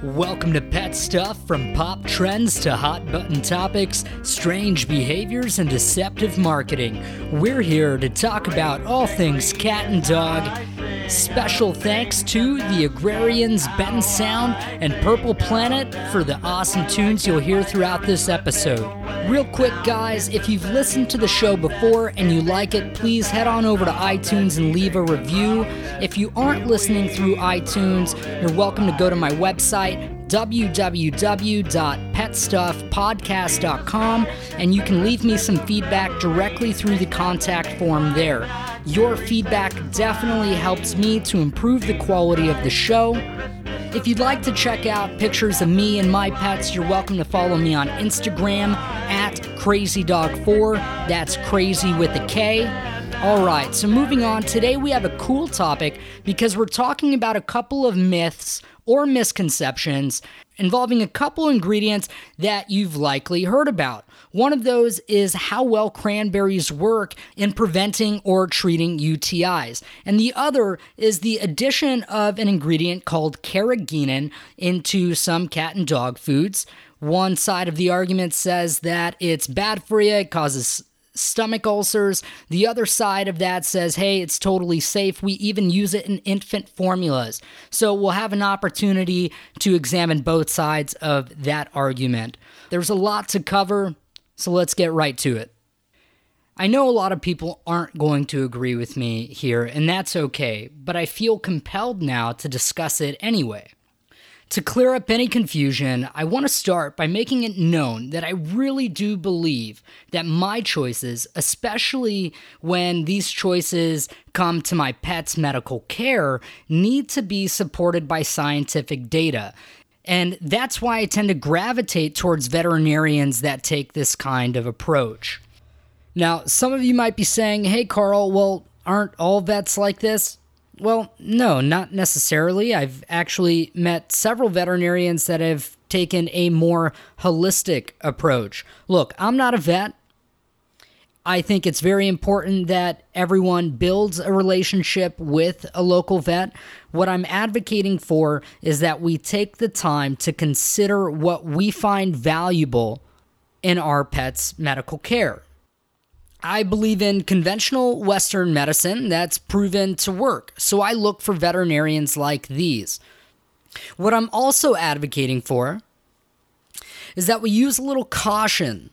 Welcome to Pet Stuff from pop trends to hot button topics, strange behaviors, and deceptive marketing. We're here to talk about all things cat and dog. Special thanks to the Agrarians, Benton Sound, and Purple Planet for the awesome tunes you'll hear throughout this episode. Real quick, guys, if you've listened to the show before and you like it, please head on over to iTunes and leave a review. If you aren't listening through iTunes, you're welcome to go to my website www.petstuffpodcast.com and you can leave me some feedback directly through the contact form there. Your feedback definitely helps me to improve the quality of the show. If you'd like to check out pictures of me and my pets, you're welcome to follow me on Instagram at CrazyDog4. That's crazy with a K. All right, so moving on, today we have a cool topic because we're talking about a couple of myths or misconceptions involving a couple ingredients that you've likely heard about. One of those is how well cranberries work in preventing or treating UTIs. And the other is the addition of an ingredient called carrageenan into some cat and dog foods. One side of the argument says that it's bad for you, it causes stomach ulcers. The other side of that says, hey, it's totally safe. We even use it in infant formulas. So we'll have an opportunity to examine both sides of that argument. There's a lot to cover, so let's get right to it. I know a lot of people aren't going to agree with me here, and that's okay, but I feel compelled now to discuss it anyway. To clear up any confusion, I want to start by making it known that I really do believe that my choices, especially when these choices come to my pet's medical care, need to be supported by scientific data. And that's why I tend to gravitate towards veterinarians that take this kind of approach. Now, some of you might be saying, hey, Carl, well, aren't all vets like this? Well, no, not necessarily. I've actually met several veterinarians that have taken a more holistic approach. Look, I'm not a vet. I think it's very important that everyone builds a relationship with a local vet. What I'm advocating for is that we take the time to consider what we find valuable in our pet's medical care. I believe in conventional Western medicine that's proven to work, so I look for veterinarians like these. What I'm also advocating for is that we use a little caution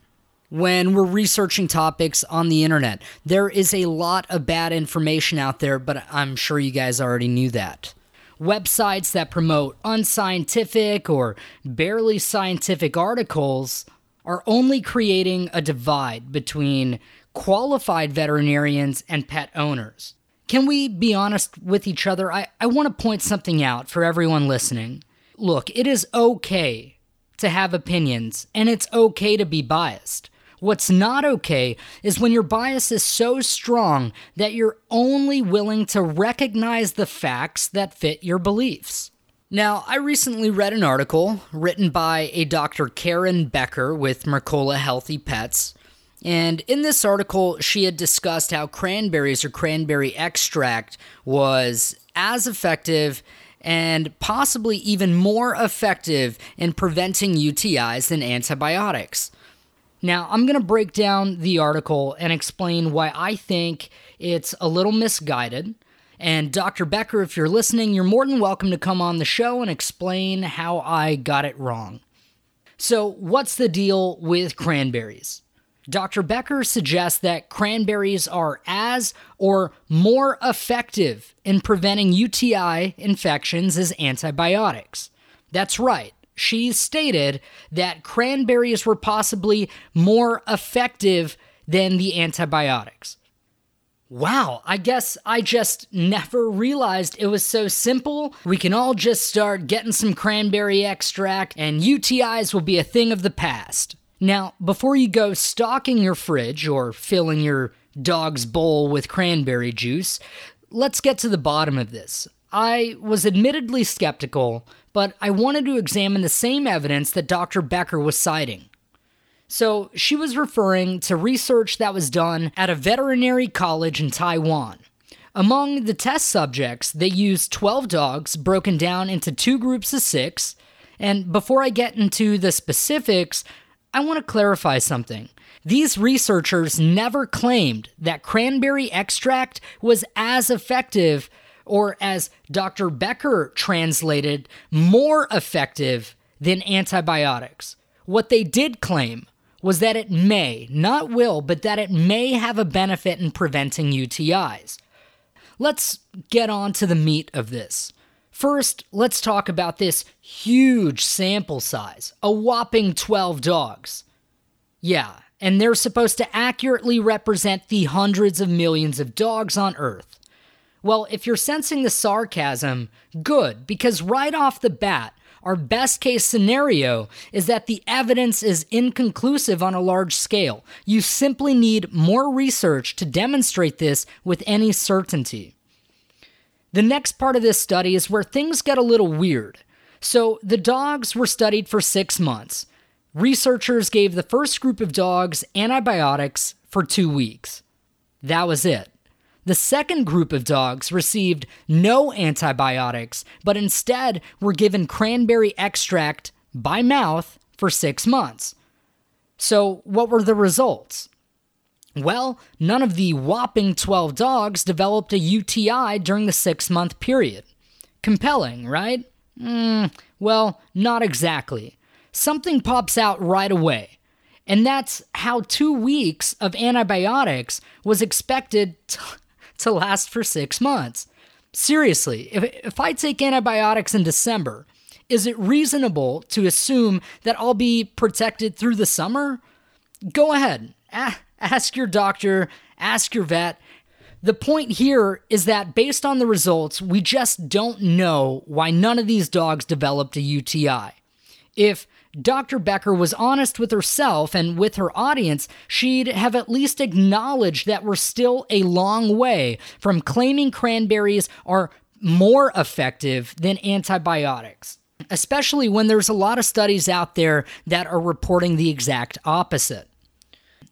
when we're researching topics on the internet. There is a lot of bad information out there, but I'm sure you guys already knew that. Websites that promote unscientific or barely scientific articles are only creating a divide between qualified veterinarians and pet owners. Can we be honest with each other? I, I want to point something out for everyone listening. Look, it is okay to have opinions, and it's okay to be biased. What's not okay is when your bias is so strong that you're only willing to recognize the facts that fit your beliefs. Now, I recently read an article written by a Dr. Karen Becker with Mercola Healthy Pets and in this article, she had discussed how cranberries or cranberry extract was as effective and possibly even more effective in preventing UTIs than antibiotics. Now, I'm going to break down the article and explain why I think it's a little misguided. And Dr. Becker, if you're listening, you're more than welcome to come on the show and explain how I got it wrong. So, what's the deal with cranberries? Dr. Becker suggests that cranberries are as or more effective in preventing UTI infections as antibiotics. That's right. She stated that cranberries were possibly more effective than the antibiotics. Wow, I guess I just never realized it was so simple. We can all just start getting some cranberry extract, and UTIs will be a thing of the past. Now, before you go stocking your fridge or filling your dog's bowl with cranberry juice, let's get to the bottom of this. I was admittedly skeptical, but I wanted to examine the same evidence that Dr. Becker was citing. So, she was referring to research that was done at a veterinary college in Taiwan. Among the test subjects, they used 12 dogs broken down into two groups of six And before I get into the specifics, I want to clarify something. These researchers never claimed that cranberry extract was as effective, or as Dr. Becker translated, more effective than antibiotics. What they did claim was that it may, not will, but that it may have a benefit in preventing UTIs. Let's get on to the meat of this. First, let's talk about this huge sample size a whopping 12 dogs. Yeah, and they're supposed to accurately represent the hundreds of millions of dogs on Earth. Well, if you're sensing the sarcasm, good, because right off the bat, our best case scenario is that the evidence is inconclusive on a large scale. You simply need more research to demonstrate this with any certainty. The next part of this study is where things get a little weird. So, the dogs were studied for six months researchers gave the first group of dogs antibiotics for two weeks. That was it. The second group of dogs received no antibiotics, but instead were given cranberry extract by mouth for six months. So, what were the results? Well, none of the whopping 12 dogs developed a UTI during the six month period. Compelling, right? Mm, well, not exactly something pops out right away. And that's how two weeks of antibiotics was expected to, to last for six months. Seriously, if, if I take antibiotics in December, is it reasonable to assume that I'll be protected through the summer? Go ahead, ask your doctor, ask your vet. The point here is that based on the results, we just don't know why none of these dogs developed a UTI. If Dr. Becker was honest with herself and with her audience, she'd have at least acknowledged that we're still a long way from claiming cranberries are more effective than antibiotics, especially when there's a lot of studies out there that are reporting the exact opposite.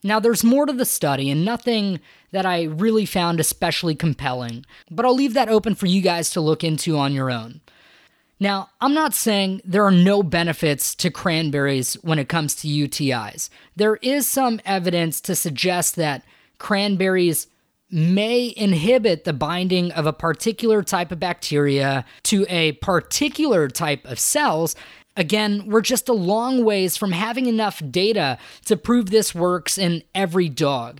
Now, there's more to the study and nothing that I really found especially compelling, but I'll leave that open for you guys to look into on your own. Now, I'm not saying there are no benefits to cranberries when it comes to UTIs. There is some evidence to suggest that cranberries may inhibit the binding of a particular type of bacteria to a particular type of cells. Again, we're just a long ways from having enough data to prove this works in every dog.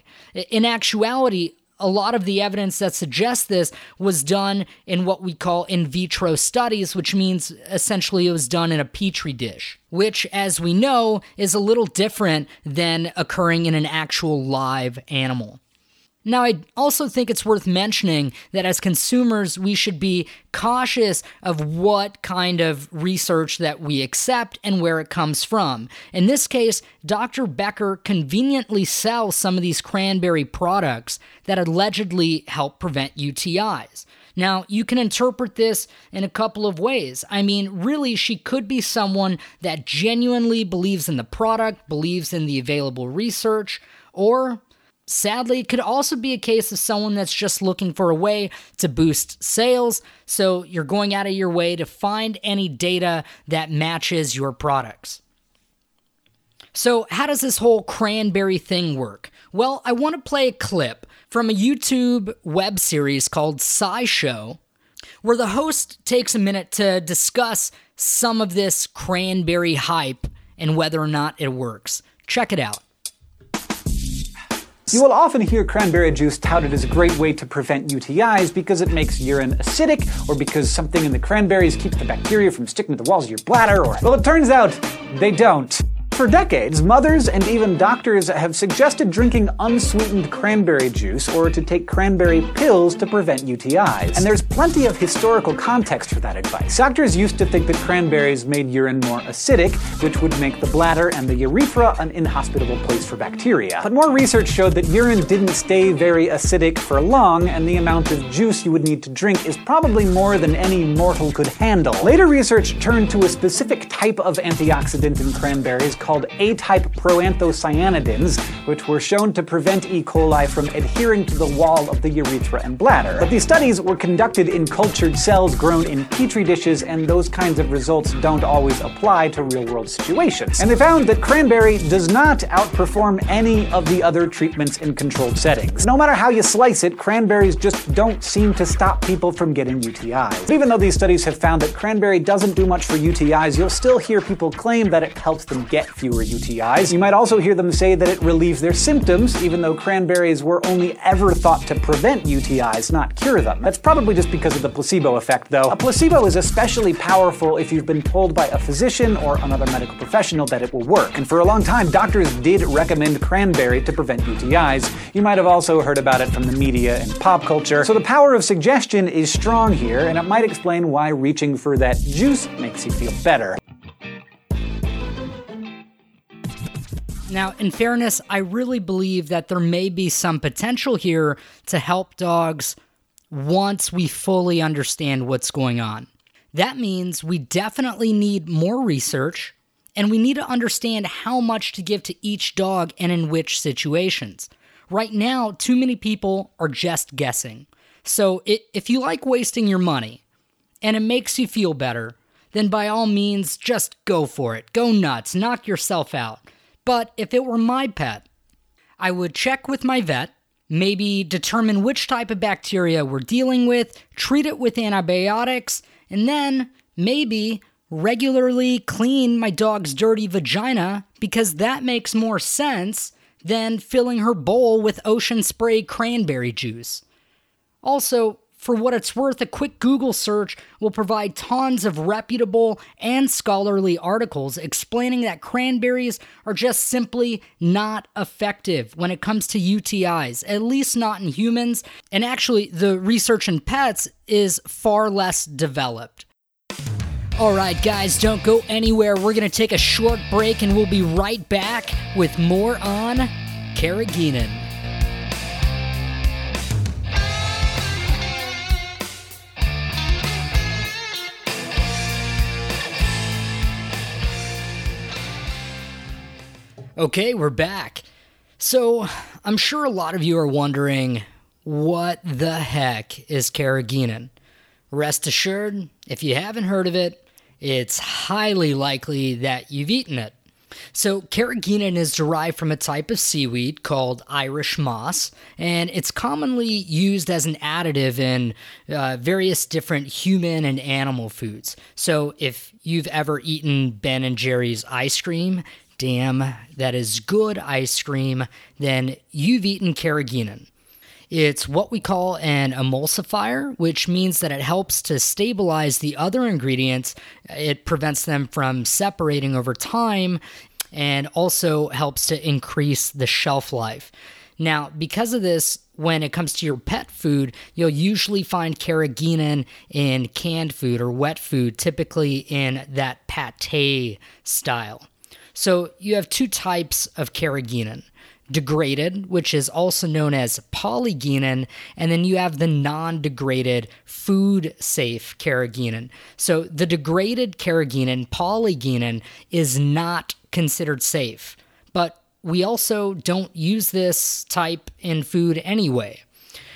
In actuality, a lot of the evidence that suggests this was done in what we call in vitro studies, which means essentially it was done in a petri dish, which, as we know, is a little different than occurring in an actual live animal. Now, I also think it's worth mentioning that as consumers, we should be cautious of what kind of research that we accept and where it comes from. In this case, Dr. Becker conveniently sells some of these cranberry products that allegedly help prevent UTIs. Now, you can interpret this in a couple of ways. I mean, really, she could be someone that genuinely believes in the product, believes in the available research, or Sadly, it could also be a case of someone that's just looking for a way to boost sales. So you're going out of your way to find any data that matches your products. So, how does this whole cranberry thing work? Well, I want to play a clip from a YouTube web series called SciShow, where the host takes a minute to discuss some of this cranberry hype and whether or not it works. Check it out. You will often hear cranberry juice touted as a great way to prevent UTIs because it makes urine acidic, or because something in the cranberries keeps the bacteria from sticking to the walls of your bladder, or. Well, it turns out they don't. For decades, mothers and even doctors have suggested drinking unsweetened cranberry juice or to take cranberry pills to prevent UTIs. And there's plenty of historical context for that advice. Doctors used to think that cranberries made urine more acidic, which would make the bladder and the urethra an inhospitable place for bacteria. But more research showed that urine didn't stay very acidic for long, and the amount of juice you would need to drink is probably more than any mortal could handle. Later research turned to a specific type of antioxidant in cranberries called A-type proanthocyanidins, which were shown to prevent E. coli from adhering to the wall of the urethra and bladder. But these studies were conducted in cultured cells grown in petri dishes, and those kinds of results don't always apply to real-world situations. And they found that cranberry does not outperform any of the other treatments in controlled settings. No matter how you slice it, cranberries just don't seem to stop people from getting UTIs. Even though these studies have found that cranberry doesn't do much for UTIs, you'll still hear people claim that it helps them get fewer UTIs. You might also hear them say that it relieves their symptoms, even though cranberries were only ever thought to prevent UTIs, not cure them. That's probably just because of the placebo effect, though. A placebo is especially powerful if you've been told by a physician or another medical professional that it will work. And for a long time, doctors did recommend cranberry to prevent UTIs. You might have also heard about it from the media and pop culture. So the power of suggestion is strong here, and it might explain why reaching for that juice makes you feel better. Now, in fairness, I really believe that there may be some potential here to help dogs once we fully understand what's going on. That means we definitely need more research and we need to understand how much to give to each dog and in which situations. Right now, too many people are just guessing. So, if you like wasting your money and it makes you feel better, then by all means, just go for it. Go nuts, knock yourself out. But if it were my pet, I would check with my vet, maybe determine which type of bacteria we're dealing with, treat it with antibiotics, and then maybe regularly clean my dog's dirty vagina because that makes more sense than filling her bowl with ocean spray cranberry juice. Also, for what it's worth, a quick Google search will provide tons of reputable and scholarly articles explaining that cranberries are just simply not effective when it comes to UTIs, at least not in humans. And actually, the research in pets is far less developed. All right, guys, don't go anywhere. We're going to take a short break and we'll be right back with more on Carrageenan. Okay, we're back. So, I'm sure a lot of you are wondering what the heck is carrageenan? Rest assured, if you haven't heard of it, it's highly likely that you've eaten it. So, carrageenan is derived from a type of seaweed called Irish moss, and it's commonly used as an additive in uh, various different human and animal foods. So, if you've ever eaten Ben and Jerry's ice cream, damn, that is good ice cream, then you've eaten carrageenan. It's what we call an emulsifier, which means that it helps to stabilize the other ingredients. It prevents them from separating over time and also helps to increase the shelf life. Now, because of this, when it comes to your pet food, you'll usually find carrageenan in canned food or wet food, typically in that pate style. So you have two types of carrageenan degraded, which is also known as poligeenan, and then you have the non degraded food safe carrageenan. So the degraded carrageenan, poligeenan, is not considered safe, but we also don't use this type in food anyway.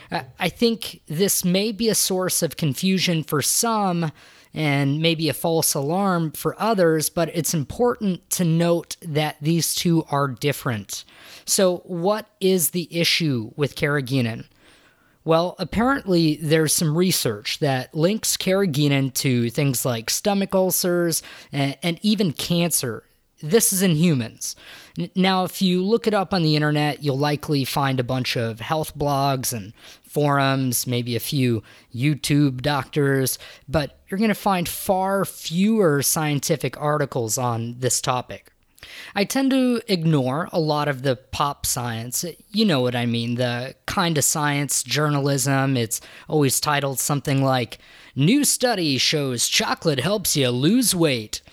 Uh, I think this may be a source of confusion for some and maybe a false alarm for others, but it's important to note that these two are different. So, what is the issue with carrageenan? Well, apparently, there's some research that links carrageenan to things like stomach ulcers and, and even cancer. This is in humans. Now, if you look it up on the internet, you'll likely find a bunch of health blogs and forums, maybe a few YouTube doctors, but you're going to find far fewer scientific articles on this topic. I tend to ignore a lot of the pop science. You know what I mean, the kind of science journalism. It's always titled something like New study shows chocolate helps you lose weight.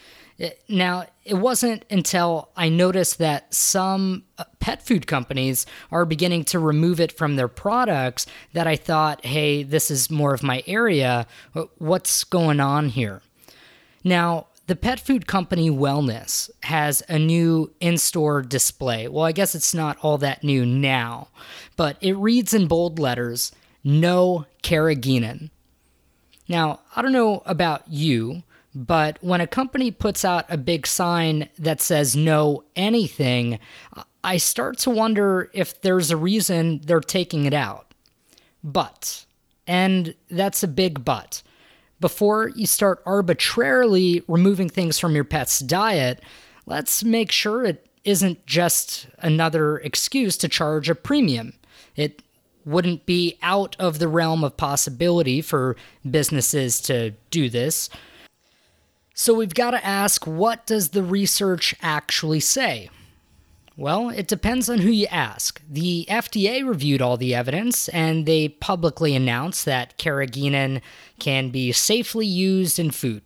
Now, it wasn't until I noticed that some uh, pet food companies are beginning to remove it from their products that I thought, hey, this is more of my area. What's going on here? Now, the pet food company Wellness has a new in store display. Well, I guess it's not all that new now, but it reads in bold letters no carrageenan. Now, I don't know about you, but when a company puts out a big sign that says no anything, I start to wonder if there's a reason they're taking it out. But, and that's a big but before you start arbitrarily removing things from your pet's diet, let's make sure it isn't just another excuse to charge a premium. It wouldn't be out of the realm of possibility for businesses to do this. So we've got to ask what does the research actually say? Well, it depends on who you ask. The FDA reviewed all the evidence and they publicly announced that carrageenan can be safely used in food.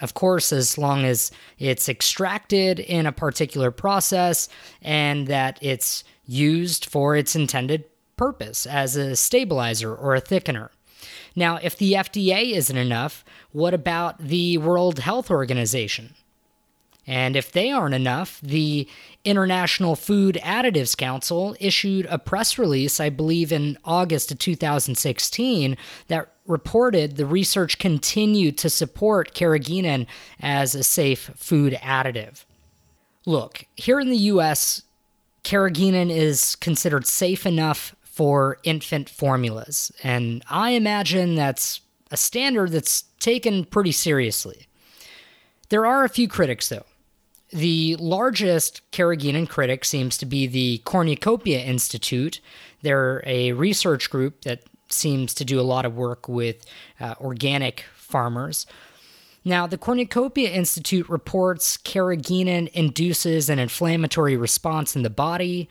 Of course, as long as it's extracted in a particular process and that it's used for its intended purpose as a stabilizer or a thickener. Now, if the FDA isn't enough, what about the World Health Organization? And if they aren't enough, the International Food Additives Council issued a press release, I believe in August of 2016, that reported the research continued to support carrageenan as a safe food additive. Look, here in the US, carrageenan is considered safe enough for infant formulas, and I imagine that's a standard that's taken pretty seriously. There are a few critics, though. The largest carrageenan critic seems to be the Cornucopia Institute. They're a research group that seems to do a lot of work with uh, organic farmers. Now, the Cornucopia Institute reports carrageenan induces an inflammatory response in the body.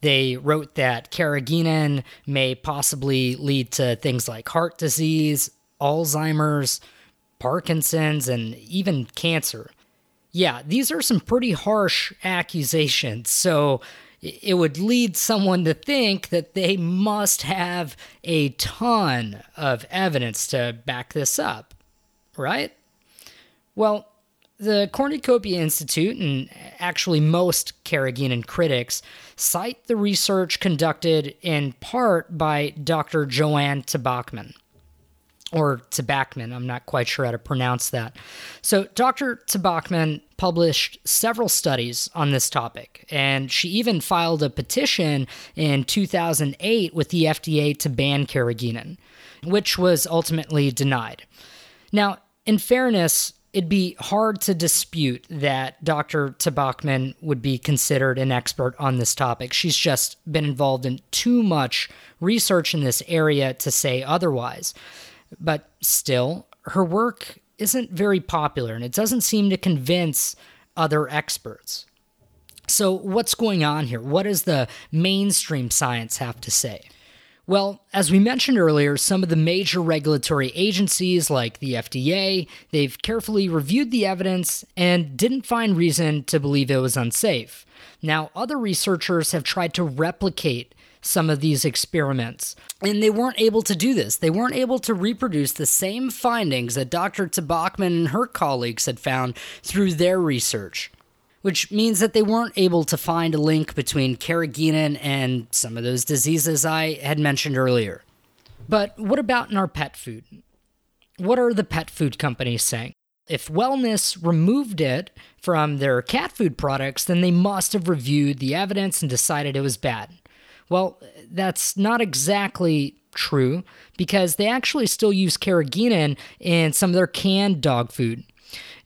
They wrote that carrageenan may possibly lead to things like heart disease, Alzheimer's, Parkinson's, and even cancer yeah, these are some pretty harsh accusations. So it would lead someone to think that they must have a ton of evidence to back this up, right? Well, the Cornucopia Institute and actually most carrageenan critics cite the research conducted in part by Dr. Joanne Tabachman or Tabachman. I'm not quite sure how to pronounce that. So, Dr. Tabachman published several studies on this topic, and she even filed a petition in 2008 with the FDA to ban carrageenan, which was ultimately denied. Now, in fairness, it'd be hard to dispute that Dr. Tobacman would be considered an expert on this topic. She's just been involved in too much research in this area to say otherwise. But still, her work isn't very popular and it doesn't seem to convince other experts. So, what's going on here? What does the mainstream science have to say? Well, as we mentioned earlier, some of the major regulatory agencies like the FDA, they've carefully reviewed the evidence and didn't find reason to believe it was unsafe. Now, other researchers have tried to replicate some of these experiments. And they weren't able to do this. They weren't able to reproduce the same findings that Dr. Tobacman and her colleagues had found through their research. Which means that they weren't able to find a link between carrageenan and some of those diseases I had mentioned earlier. But what about in our pet food? What are the pet food companies saying? If Wellness removed it from their cat food products, then they must have reviewed the evidence and decided it was bad. Well, that's not exactly true because they actually still use carrageenan in some of their canned dog food.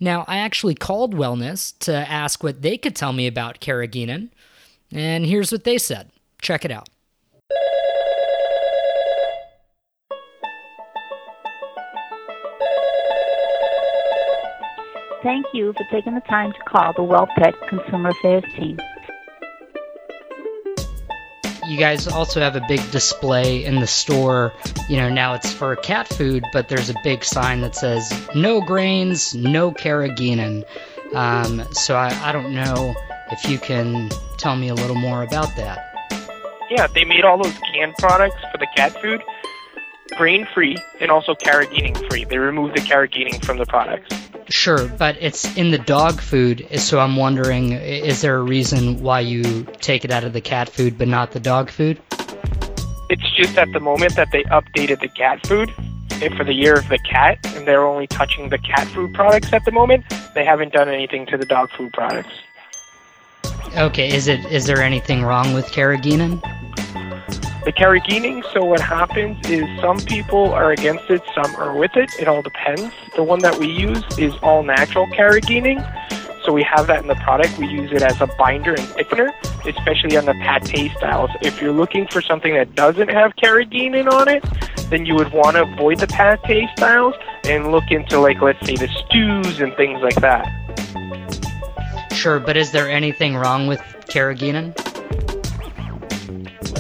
Now, I actually called Wellness to ask what they could tell me about carrageenan, and here's what they said. Check it out. Thank you for taking the time to call the WellPet Consumer Affairs team you guys also have a big display in the store. You know, now it's for cat food, but there's a big sign that says no grains, no carrageenan. Um, so I, I don't know if you can tell me a little more about that. Yeah, they made all those canned products for the cat food grain free and also carrageenan free. They removed the carrageenan from the products. Sure, but it's in the dog food, so I'm wondering is there a reason why you take it out of the cat food but not the dog food? It's just at the moment that they updated the cat food for the year of the cat, and they're only touching the cat food products at the moment. They haven't done anything to the dog food products. Okay, is it is there anything wrong with carrageenan? The carrageenan, so what happens is some people are against it, some are with it. It all depends. The one that we use is all natural carrageenan. So we have that in the product. We use it as a binder and thickener, especially on the pate styles. If you're looking for something that doesn't have carrageenan on it, then you would want to avoid the pate styles and look into like let's say the stews and things like that. Sure, but is there anything wrong with carrageenan?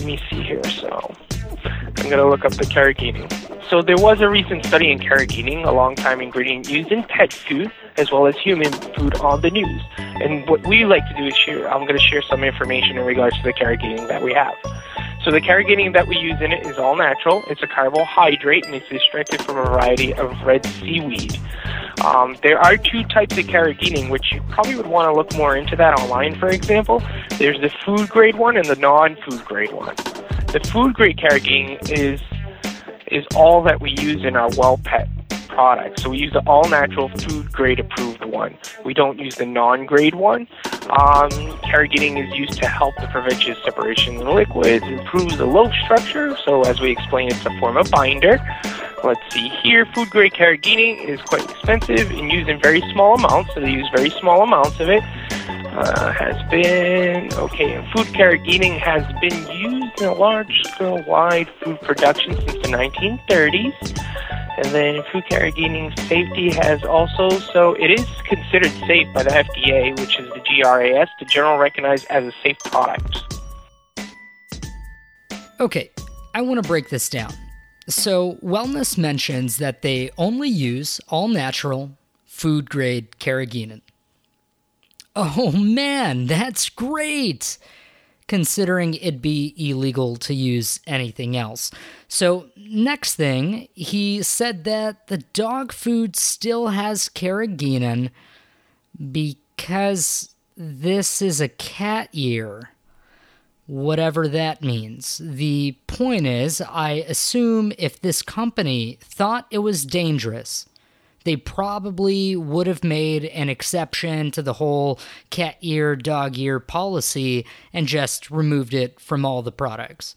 Let me see here. So I'm gonna look up the carrageenan. So there was a recent study in carrageenan, a long-time ingredient used in pet food as well as human food on the news. And what we like to do is share. I'm going to share some information in regards to the carrageenan that we have. So the carrageenan that we use in it is all natural. It's a carbohydrate and it's extracted from a variety of red seaweed. Um, there are two types of carrageenan, which you probably would want to look more into that online, for example. There's the food grade one and the non-food grade one. The food grade carrageenan is is all that we use in our well pet products. So we use the all natural food grade approved one. We don't use the non grade one. Um, is used to help the prevent separation in liquids, improves the loaf structure. So as we explained, it's a form of binder. Let's see here. Food grade carrageenan is quite expensive and used in very small amounts. So they use very small amounts of it. Uh, has been okay. And food carrageenan has been used in a large scale wide food production since the 1930s. And then food carrageenan safety has also, so it is considered safe by the FDA, which is the GRAS, the General Recognized as a Safe Product. Okay, I want to break this down. So, Wellness mentions that they only use all natural, food grade carrageenan. Oh man, that's great! Considering it'd be illegal to use anything else. So, next thing, he said that the dog food still has carrageenan because this is a cat ear. Whatever that means. The point is, I assume if this company thought it was dangerous, they probably would have made an exception to the whole cat ear, dog ear policy and just removed it from all the products.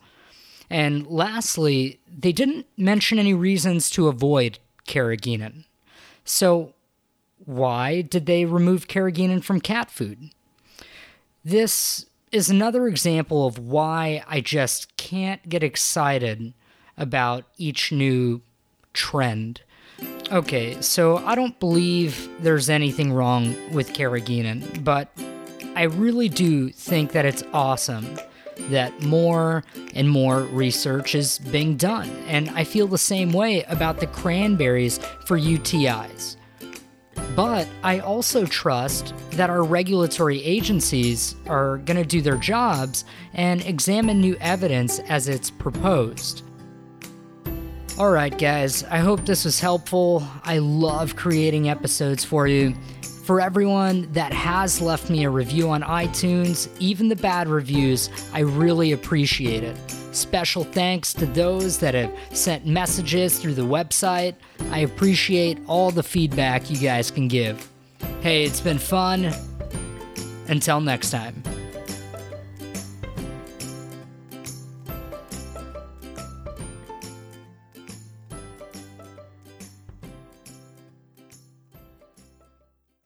And lastly, they didn't mention any reasons to avoid carrageenan. So, why did they remove carrageenan from cat food? This is another example of why I just can't get excited about each new trend. Okay, so I don't believe there's anything wrong with carrageenan, but I really do think that it's awesome that more and more research is being done. And I feel the same way about the cranberries for UTIs. But I also trust that our regulatory agencies are going to do their jobs and examine new evidence as it's proposed. Alright, guys, I hope this was helpful. I love creating episodes for you. For everyone that has left me a review on iTunes, even the bad reviews, I really appreciate it. Special thanks to those that have sent messages through the website. I appreciate all the feedback you guys can give. Hey, it's been fun. Until next time.